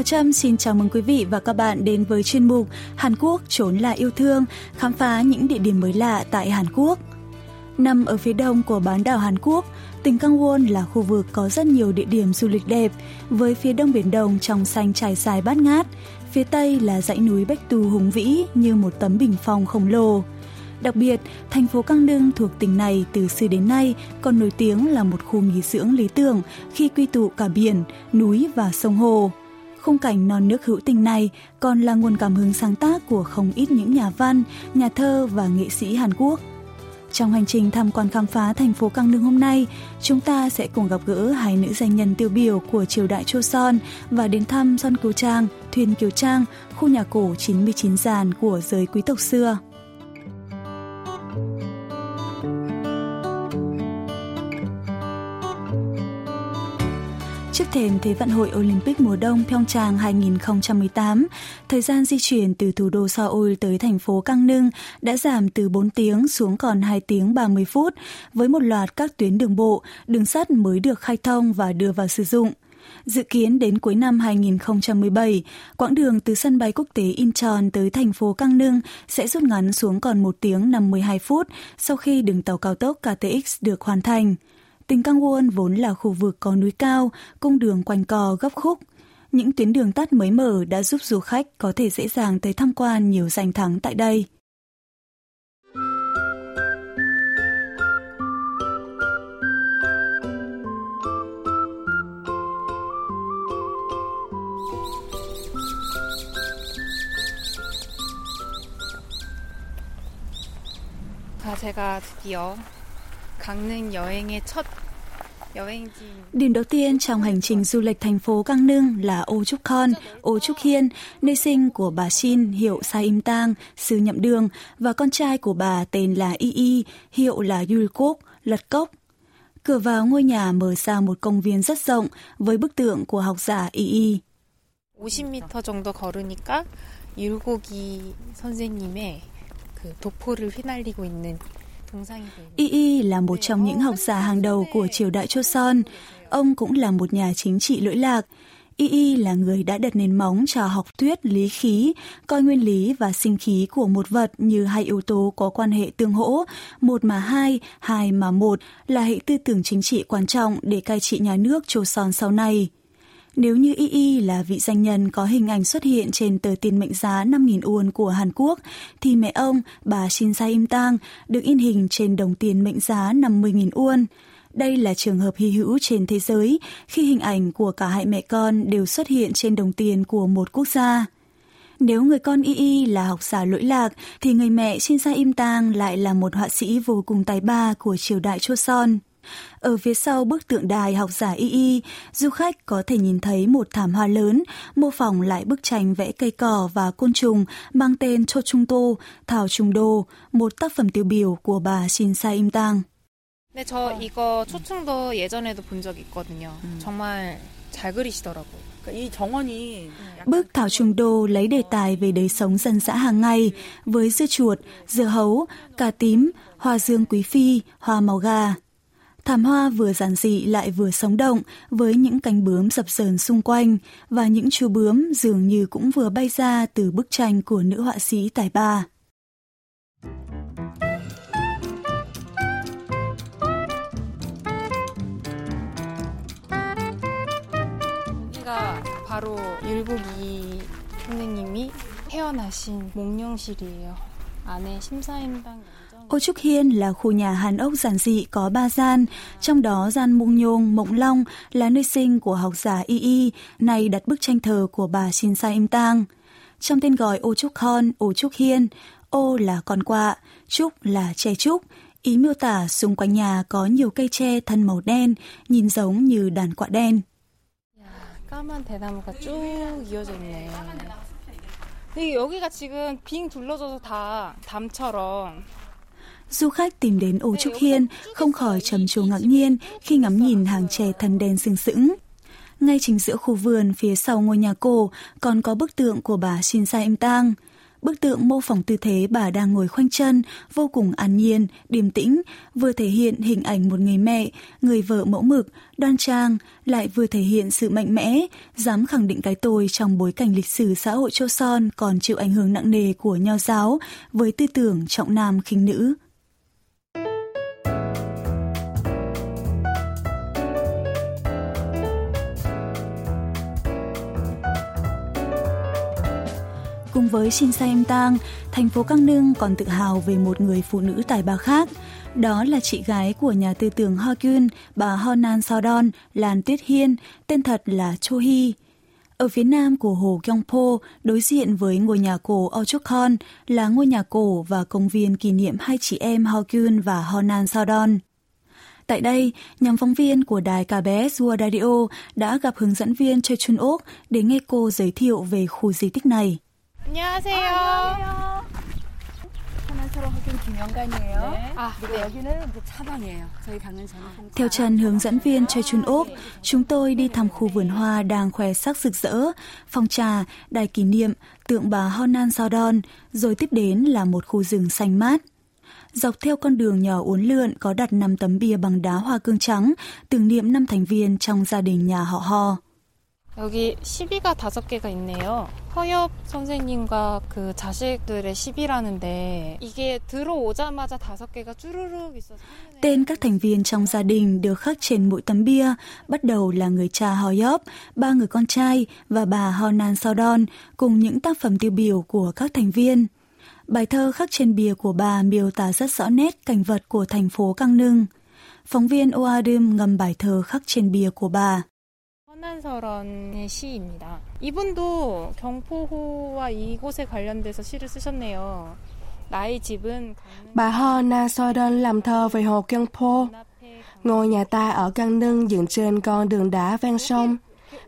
Bảo Trâm xin chào mừng quý vị và các bạn đến với chuyên mục Hàn Quốc trốn là yêu thương, khám phá những địa điểm mới lạ tại Hàn Quốc. Nằm ở phía đông của bán đảo Hàn Quốc, tỉnh Gangwon là khu vực có rất nhiều địa điểm du lịch đẹp, với phía đông biển đông trong xanh trải dài bát ngát, phía tây là dãy núi Bách Tù hùng vĩ như một tấm bình phong khổng lồ. Đặc biệt, thành phố Căng Nưng thuộc tỉnh này từ xưa đến nay còn nổi tiếng là một khu nghỉ dưỡng lý tưởng khi quy tụ cả biển, núi và sông hồ. Khung cảnh non nước hữu tình này còn là nguồn cảm hứng sáng tác của không ít những nhà văn, nhà thơ và nghệ sĩ Hàn Quốc. Trong hành trình tham quan khám phá thành phố Căng Nưng hôm nay, chúng ta sẽ cùng gặp gỡ hai nữ danh nhân tiêu biểu của triều đại Choson và đến thăm Son Kiều Trang, Thuyền Kiều Trang, khu nhà cổ 99 giàn của giới quý tộc xưa. Thềm Thế vận hội Olympic mùa đông Pyeongchang 2018, thời gian di chuyển từ thủ đô Seoul tới thành phố Cang đã giảm từ 4 tiếng xuống còn 2 tiếng 30 phút, với một loạt các tuyến đường bộ, đường sắt mới được khai thông và đưa vào sử dụng. Dự kiến đến cuối năm 2017, quãng đường từ sân bay quốc tế Incheon tới thành phố Cang sẽ rút ngắn xuống còn 1 tiếng 52 phút sau khi đường tàu cao tốc KTX được hoàn thành. Tỉnh Gangwon vốn là khu vực có núi cao, cung đường quanh co gấp khúc. Những tuyến đường tắt mới mở đã giúp du khách có thể dễ dàng tới tham quan nhiều danh thắng tại đây. 자, 제가 드디어 강릉 여행의 첫 Điểm đầu tiên trong hành trình du lịch thành phố Cang Nưng là Ô Trúc Khon, Ô Trúc Hiên, nơi sinh của bà Shin hiệu Sa Im Tang, sư nhậm đường, và con trai của bà tên là Y Y, hiệu là Yul Kok, Lật Cốc. Cửa vào ngôi nhà mở ra một công viên rất rộng với bức tượng của học giả Y Y. 50m 정도 걸으니까 율곡이 선생님의 그 도포를 휘날리고 있는 Y Y là một trong những học giả hàng đầu của triều đại Choson. Ông cũng là một nhà chính trị lỗi lạc. Y Y là người đã đặt nền móng cho học thuyết lý khí, coi nguyên lý và sinh khí của một vật như hai yếu tố có quan hệ tương hỗ, một mà hai, hai mà một là hệ tư tưởng chính trị quan trọng để cai trị nhà nước Choson sau này. Nếu như Y Y là vị danh nhân có hình ảnh xuất hiện trên tờ tiền mệnh giá 5.000 won của Hàn Quốc, thì mẹ ông, bà Shin Sa Im Tang, được in hình trên đồng tiền mệnh giá 50.000 won. Đây là trường hợp hy hữu trên thế giới khi hình ảnh của cả hai mẹ con đều xuất hiện trên đồng tiền của một quốc gia. Nếu người con Y Y là học giả lỗi lạc, thì người mẹ Shin Sa Im Tang lại là một họa sĩ vô cùng tài ba của triều đại Choson. Ở phía sau bức tượng đài học giả Y Y, du khách có thể nhìn thấy một thảm hoa lớn, mô phỏng lại bức tranh vẽ cây cỏ và côn trùng mang tên Cho Trung Tô, Thảo Trung Đô, một tác phẩm tiêu biểu của bà Shin Sa Im Tang. 네, 저 이거 초충도 예전에도 본 적 있거든요. 정말 잘 그리시더라고요. Bức Thảo Trung Đô lấy đề tài về đời sống dân dã hàng ngày với dưa chuột, dưa hấu, cà tím, hoa dương quý phi, hoa màu gà. Thảm hoa vừa giản dị lại vừa sống động với những cánh bướm dập dờn xung quanh và những chú bướm dường như cũng vừa bay ra từ bức tranh của nữ họa sĩ tài ba. 여기가 바로 율곡이 선생님이 태어나신 목령실이에요. 안에 심사임당 Ô Trúc Hiên là khu nhà hàn ốc giản dị có ba gian, trong đó gian Mông Nhông, Mộng Long là nơi sinh của học giả Y Y, này đặt bức tranh thờ của bà Shin Sa Im Tang. Trong tên gọi Ô Trúc Hon, Ô Trúc Hiên, ô là con quạ, trúc là tre trúc, ý miêu tả xung quanh nhà có nhiều cây tre thân màu đen, nhìn giống như đàn quạ đen. 까만 대나무가 쭉 이어져 있네. 근데 여기가 지금 빙 둘러져서 다 담처럼 Du khách tìm đến Ô Trúc Hiên không khỏi trầm trồ ngạc nhiên khi ngắm nhìn hàng tre thân đen sừng sững. Ngay chính giữa khu vườn phía sau ngôi nhà cổ còn có bức tượng của bà Shin Sa Im Tang. Bức tượng mô phỏng tư thế bà đang ngồi khoanh chân, vô cùng an nhiên, điềm tĩnh, vừa thể hiện hình ảnh một người mẹ, người vợ mẫu mực, đoan trang, lại vừa thể hiện sự mạnh mẽ, dám khẳng định cái tôi trong bối cảnh lịch sử xã hội Son còn chịu ảnh hưởng nặng nề của nho giáo với tư tưởng trọng nam khinh nữ. Cùng với Shin Sa Em Tang, thành phố Căng Nương còn tự hào về một người phụ nữ tài ba khác. Đó là chị gái của nhà tư tưởng Ho Kyun, bà Honan Sodon, Lan Tuyết Hiên, tên thật là Cho Hee. Ở phía nam của hồ Gyeongpo, đối diện với ngôi nhà cổ Ochokon là ngôi nhà cổ và công viên kỷ niệm hai chị em Ho Kyun và Honan Sodon. Tại đây, nhóm phóng viên của đài KBS World Radio đã gặp hướng dẫn viên Choi Chun Ok để nghe cô giới thiệu về khu di tích này. 안녕하세요. 아, 하나사로 학교 기념관이에요. 네. 아, 네. 여기는 이제 차방이에요. 저희 강릉 전통. Theo chân hướng dẫn viên Choi Chun Ok, chúng tôi đi thăm khu vườn hoa đang khoe sắc rực rỡ, phòng trà, đài kỷ niệm, tượng bà Honan Sodon, rồi tiếp đến là một khu rừng xanh mát. Dọc theo con đường nhỏ uốn lượn có đặt 5 tấm bia bằng đá hoa cương trắng, tưởng niệm năm thành viên trong gia đình nhà họ Ho. 여기 시비가 다섯 개가 있네요. 허엽 선생님과 그 자식들의 시비라는데 이게 들어오자마자 다섯 개가 쭈루룩 있어서 Tên các thành viên trong gia đình được khắc trên mỗi tấm bia, bắt đầu là người cha Hoyop, ba người con trai và bà Honan Sodon cùng những tác phẩm tiêu biểu của các thành viên. Bài thơ khắc trên bia của bà miêu tả rất rõ nét cảnh vật của thành phố Căng Nưng. Phóng viên Oadum ngâm bài thơ khắc trên bia của bà. 선한설원의 시입니다. 이분도 경포호와 이곳에 관련돼서 시를 쓰셨네요. 나의 집은 Bà Ho Na Sodon làm thơ về hồ Kyungpo. Ngôi nhà ta ở Căng Nưng dựng trên con đường đá ven sông.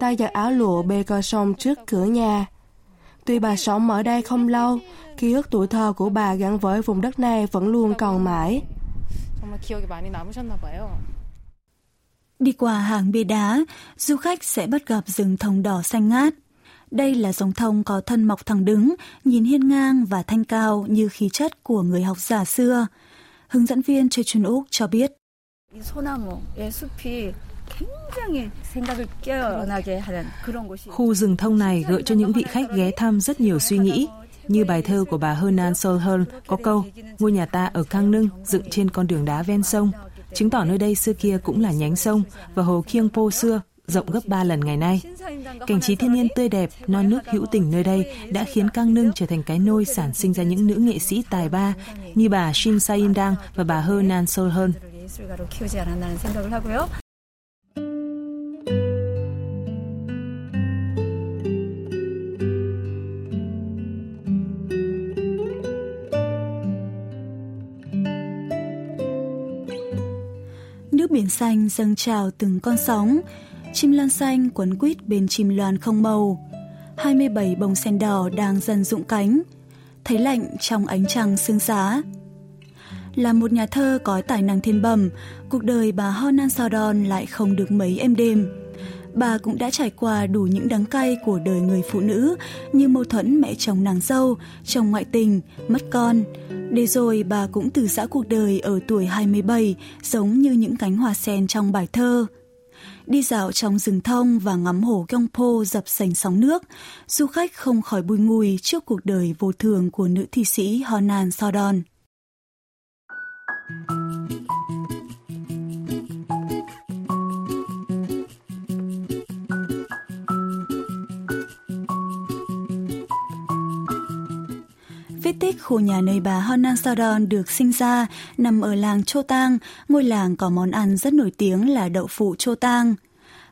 Ta giặt áo lụa bê co sông trước cửa nhà. Tuy bà sống ở đây không lâu, ký ức tuổi thơ của bà gắn với vùng đất này vẫn luôn còn mãi. 정말 기억이 많이 남으셨나 봐요. Đi qua hàng bia đá, du khách sẽ bắt gặp rừng thông đỏ xanh ngát. Đây là dòng thông có thân mọc thẳng đứng, nhìn hiên ngang và thanh cao như khí chất của người học giả xưa. Hướng dẫn viên Choi Chun Uk cho biết. Khu rừng thông này gợi cho những vị khách ghé thăm rất nhiều suy nghĩ. Như bài thơ của bà Hernan Solhern có câu, ngôi nhà ta ở Cang Nưng dựng trên con đường đá ven sông, chứng tỏ nơi đây xưa kia cũng là nhánh sông và hồ Kyungpo xưa rộng gấp 3 lần ngày nay. Cảnh trí thiên nhiên tươi đẹp, non nước hữu tình nơi đây đã khiến Cang Nưng trở thành cái nôi sản sinh ra những nữ nghệ sĩ tài ba như bà Shin saim Dang và bà hơ nan sol hơn biển xanh dâng trào từng con sóng, chim lan xanh quấn quýt bên chim loan không màu. 27 bông sen đỏ đang dần rụng cánh, thấy lạnh trong ánh trăng sương giá. Là một nhà thơ có tài năng thiên bẩm, cuộc đời bà Honan Sodon lại không được mấy êm đềm. Bà cũng đã trải qua đủ những đắng cay của đời người phụ nữ như mâu thuẫn mẹ chồng nàng dâu, chồng ngoại tình, mất con. Để rồi bà cũng từ giã cuộc đời ở tuổi 27 giống như những cánh hoa sen trong bài thơ. Đi dạo trong rừng thông và ngắm hồ Gyeongpo dập sành sóng nước, du khách không khỏi bùi ngùi trước cuộc đời vô thường của nữ thi sĩ Honan Sodon. Vết tích khu nhà nơi bà Honan Saudon được sinh ra nằm ở làng Chô Tang, ngôi làng có món ăn rất nổi tiếng là đậu phụ Chô Tang.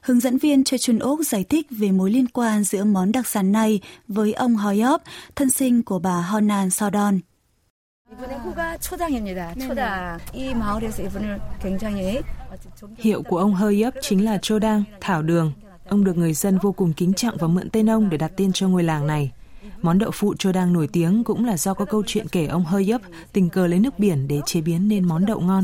Hướng dẫn viên Choi Chun Ốc giải thích về mối liên quan giữa món đặc sản này với ông Hoyop, thân sinh của bà Honan Saudon. Hiệu của ông Hoyop chính là Chodang, thảo đường. Ông được người dân vô cùng kính trọng và mượn tên ông để đặt tên cho ngôi làng này. Món đậu phụ cho đang nổi tiếng cũng là do có câu chuyện kể ông Hơi Yếp tình cờ lấy nước biển để chế biến nên món đậu ngon.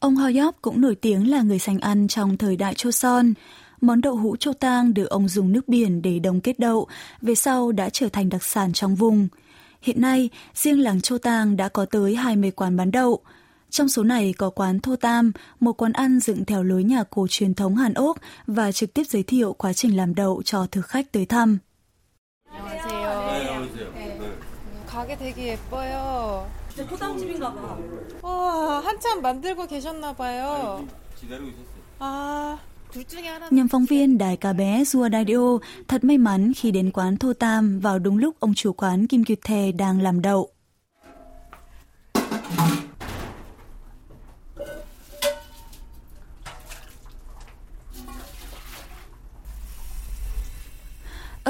Ông Hoyop cũng nổi tiếng là người sành ăn trong thời đại Choson. Món đậu hũ chô tang được ông dùng nước biển để đồng kết đậu, về sau đã trở thành đặc sản trong vùng. Hiện nay, riêng làng Chô Tang đã có tới 20 quán bán đậu. Trong số này có quán Thô Tam, một quán ăn dựng theo lối nhà cổ truyền thống Hàn Úc và trực tiếp giới thiệu quá trình làm đậu cho thực khách tới thăm. 가게 되게 예뻐요. 포장집인가 봐. 와, 한참 만들고 계셨나 봐요. 기다리고 있었어요. 아, Nhằm phóng viên đài cá bé Dua Radio thật may mắn khi đến quán Thô Tam vào đúng lúc ông chủ quán Kim Kiệt Thề đang làm đậu.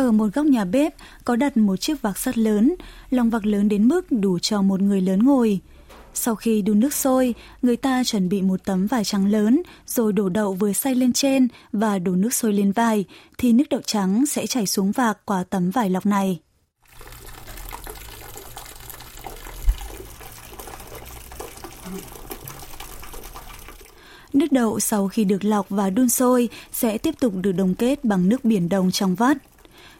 Ở một góc nhà bếp có đặt một chiếc vạc sắt lớn, lòng vạc lớn đến mức đủ cho một người lớn ngồi. Sau khi đun nước sôi, người ta chuẩn bị một tấm vải trắng lớn, rồi đổ đậu vừa xay lên trên và đổ nước sôi lên vải, thì nước đậu trắng sẽ chảy xuống vạc qua tấm vải lọc này. Nước đậu sau khi được lọc và đun sôi sẽ tiếp tục được đồng kết bằng nước biển đồng trong vắt.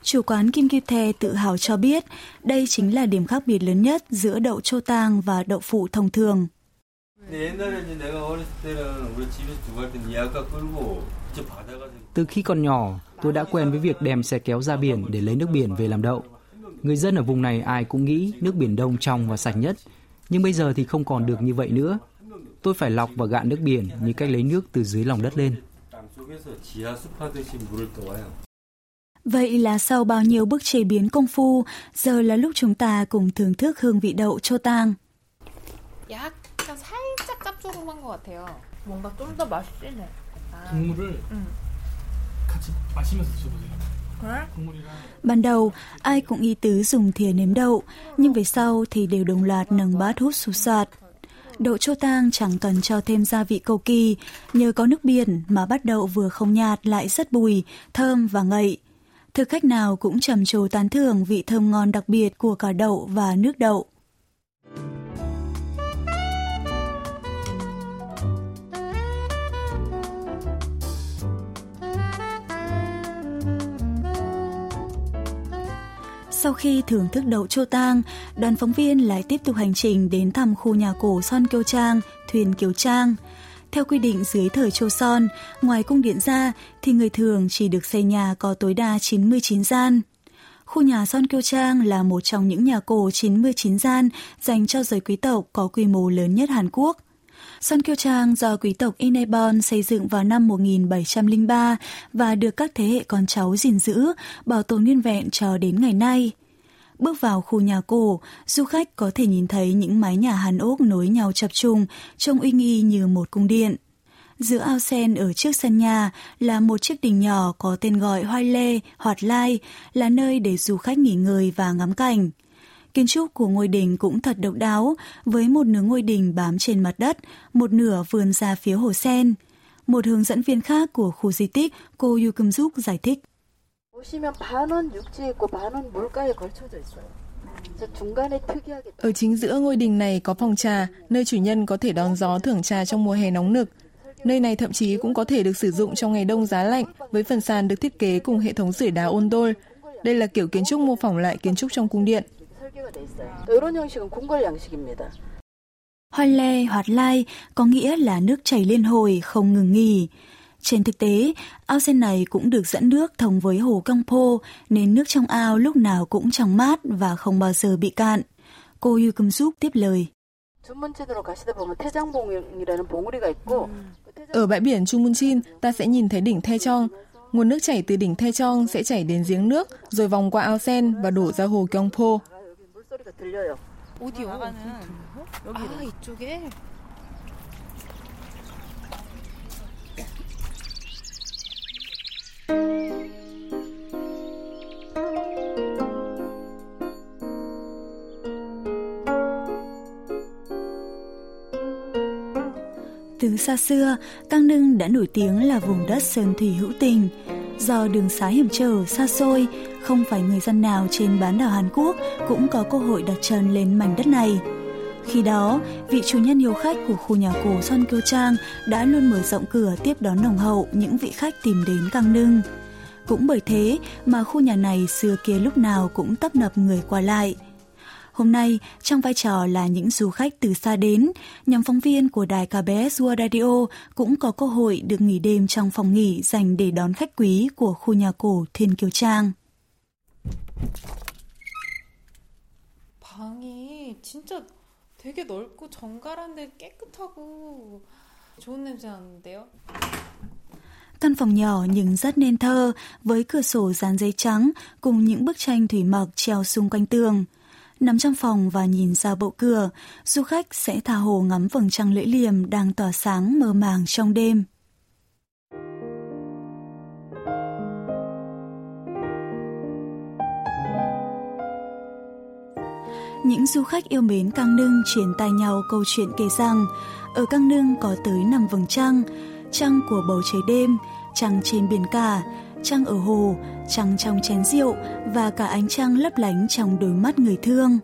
Chủ quán Kim Kim Thè tự hào cho biết đây chính là điểm khác biệt lớn nhất giữa đậu chô tang và đậu phụ thông thường. Từ khi còn nhỏ, tôi đã quen với việc đem xe kéo ra biển để lấy nước biển về làm đậu. Người dân ở vùng này ai cũng nghĩ nước biển đông trong và sạch nhất, nhưng bây giờ thì không còn được như vậy nữa. Tôi phải lọc và gạn nước biển như cách lấy nước từ dưới lòng đất lên. Vậy là sau bao nhiêu bước chế biến công phu, giờ là lúc chúng ta cùng thưởng thức hương vị đậu chô tang. 약간 살짝 짭조름한 것 같아요. 뭔가 좀 더 맛있네. 아. 국물을 응. 같이 마시면서 드셔보세요. 그래? 국물이랑 Ban đầu, ai cũng ý tứ dùng thìa nếm đậu, nhưng về sau thì đều đồng loạt nâng bát hút sù sạt. Đậu chô tang chẳng cần cho thêm gia vị cầu kỳ, nhờ có nước biển mà bát đậu vừa không nhạt lại rất bùi, thơm và ngậy. Thực khách nào cũng trầm trồ tán thưởng vị thơm ngon đặc biệt của cả đậu và nước đậu. Sau khi thưởng thức đậu chô tang, đoàn phóng viên lại tiếp tục hành trình đến thăm khu nhà cổ Son Kiêu Trang, thuyền Kiều Trang. Theo quy định dưới thời Châu Son, ngoài cung điện ra thì người thường chỉ được xây nhà có tối đa 99 gian. Khu nhà Son Kiêu Trang là một trong những nhà cổ 99 gian dành cho giới quý tộc có quy mô lớn nhất Hàn Quốc. Son Kiêu Trang do quý tộc Inebon xây dựng vào năm 1703 và được các thế hệ con cháu gìn giữ, bảo tồn nguyên vẹn cho đến ngày nay. Bước vào khu nhà cổ, du khách có thể nhìn thấy những mái nhà Hàn Úc nối nhau chập trùng, trông uy nghi như một cung điện. Giữa ao sen ở trước sân nhà là một chiếc đình nhỏ có tên gọi Hoai Lê, Hoạt Lai, là nơi để du khách nghỉ ngơi và ngắm cảnh. Kiến trúc của ngôi đình cũng thật độc đáo, với một nửa ngôi đình bám trên mặt đất, một nửa vươn ra phía hồ sen. Một hướng dẫn viên khác của khu di tích, cô Yu Kim giải thích. Ở chính giữa ngôi đình này có phòng trà, nơi chủ nhân có thể đón gió thưởng trà trong mùa hè nóng nực. Nơi này thậm chí cũng có thể được sử dụng trong ngày đông giá lạnh với phần sàn được thiết kế cùng hệ thống sưởi đá ôn đôi. Đây là kiểu kiến trúc mô phỏng lại kiến trúc trong cung điện. Hoa le, hoạt lai có nghĩa là nước chảy liên hồi, không ngừng nghỉ. Trên thực tế, ao sen này cũng được dẫn nước thông với hồ Căng Po, nên nước trong ao lúc nào cũng trong mát và không bao giờ bị cạn. Cô Yu cầm Suk tiếp lời. Ở bãi biển Trung Munchin, ta sẽ nhìn thấy đỉnh The Chong. Nguồn nước chảy từ đỉnh The Chong sẽ chảy đến giếng nước, rồi vòng qua ao sen và đổ ra hồ Kyongpo. Từ xa xưa, Cang Nưng đã nổi tiếng là vùng đất sơn thủy hữu tình. Do đường xá hiểm trở, xa xôi, không phải người dân nào trên bán đảo Hàn Quốc cũng có cơ hội đặt chân lên mảnh đất này. Khi đó, vị chủ nhân hiếu khách của khu nhà cổ Son Kiêu Trang đã luôn mở rộng cửa tiếp đón nồng hậu những vị khách tìm đến căng nưng. Cũng bởi thế mà khu nhà này xưa kia lúc nào cũng tấp nập người qua lại. Hôm nay, trong vai trò là những du khách từ xa đến, nhóm phóng viên của đài KBS World Radio cũng có cơ hội được nghỉ đêm trong phòng nghỉ dành để đón khách quý của khu nhà cổ Thiên Kiều Trang. 방이 진짜 되게 넓고 정갈한데 깨끗하고 좋은 냄새 나는데요. Căn phòng nhỏ nhưng rất nên thơ, với cửa sổ dán giấy trắng cùng những bức tranh thủy mặc treo xung quanh tường. Nằm trong phòng và nhìn ra bộ cửa, du khách sẽ tha hồ ngắm vầng trăng lưỡi liềm đang tỏa sáng mơ màng trong đêm. Những du khách yêu mến Căng Nưng truyền tai nhau câu chuyện kể rằng ở Căng Nưng có tới 5 vầng trăng, trăng của bầu trời đêm, trăng trên biển cả, trăng ở hồ, trăng trong chén rượu và cả ánh trăng lấp lánh trong đôi mắt người thương.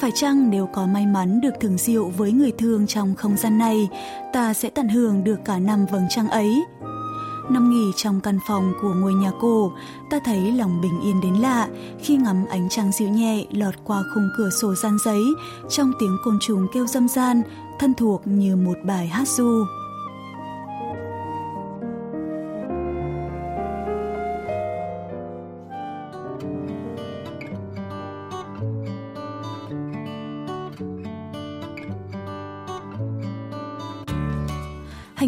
Phải chăng nếu có may mắn được thưởng rượu với người thương trong không gian này, ta sẽ tận hưởng được cả năm vầng trăng ấy. Nằm nghỉ trong căn phòng của ngôi nhà cổ, ta thấy lòng bình yên đến lạ khi ngắm ánh trăng dịu nhẹ lọt qua khung cửa sổ gian giấy trong tiếng côn trùng kêu râm ran, thân thuộc như một bài hát du.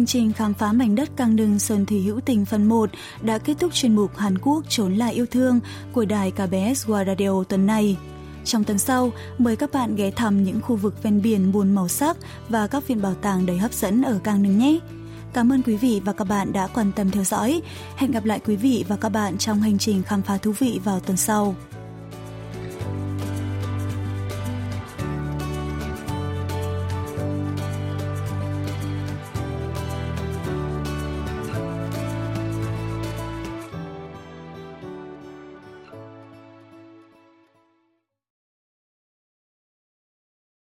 Trình khám phá mảnh đất căng nưng Sơn Thủy Hữu Tình phần 1 đã kết thúc chuyên mục Hàn Quốc trốn lại yêu thương của đài KBS World Radio tuần này. Trong tuần sau, mời các bạn ghé thăm những khu vực ven biển buồn màu sắc và các viện bảo tàng đầy hấp dẫn ở Cang Nưng nhé. Cảm ơn quý vị và các bạn đã quan tâm theo dõi. Hẹn gặp lại quý vị và các bạn trong hành trình khám phá thú vị vào tuần sau.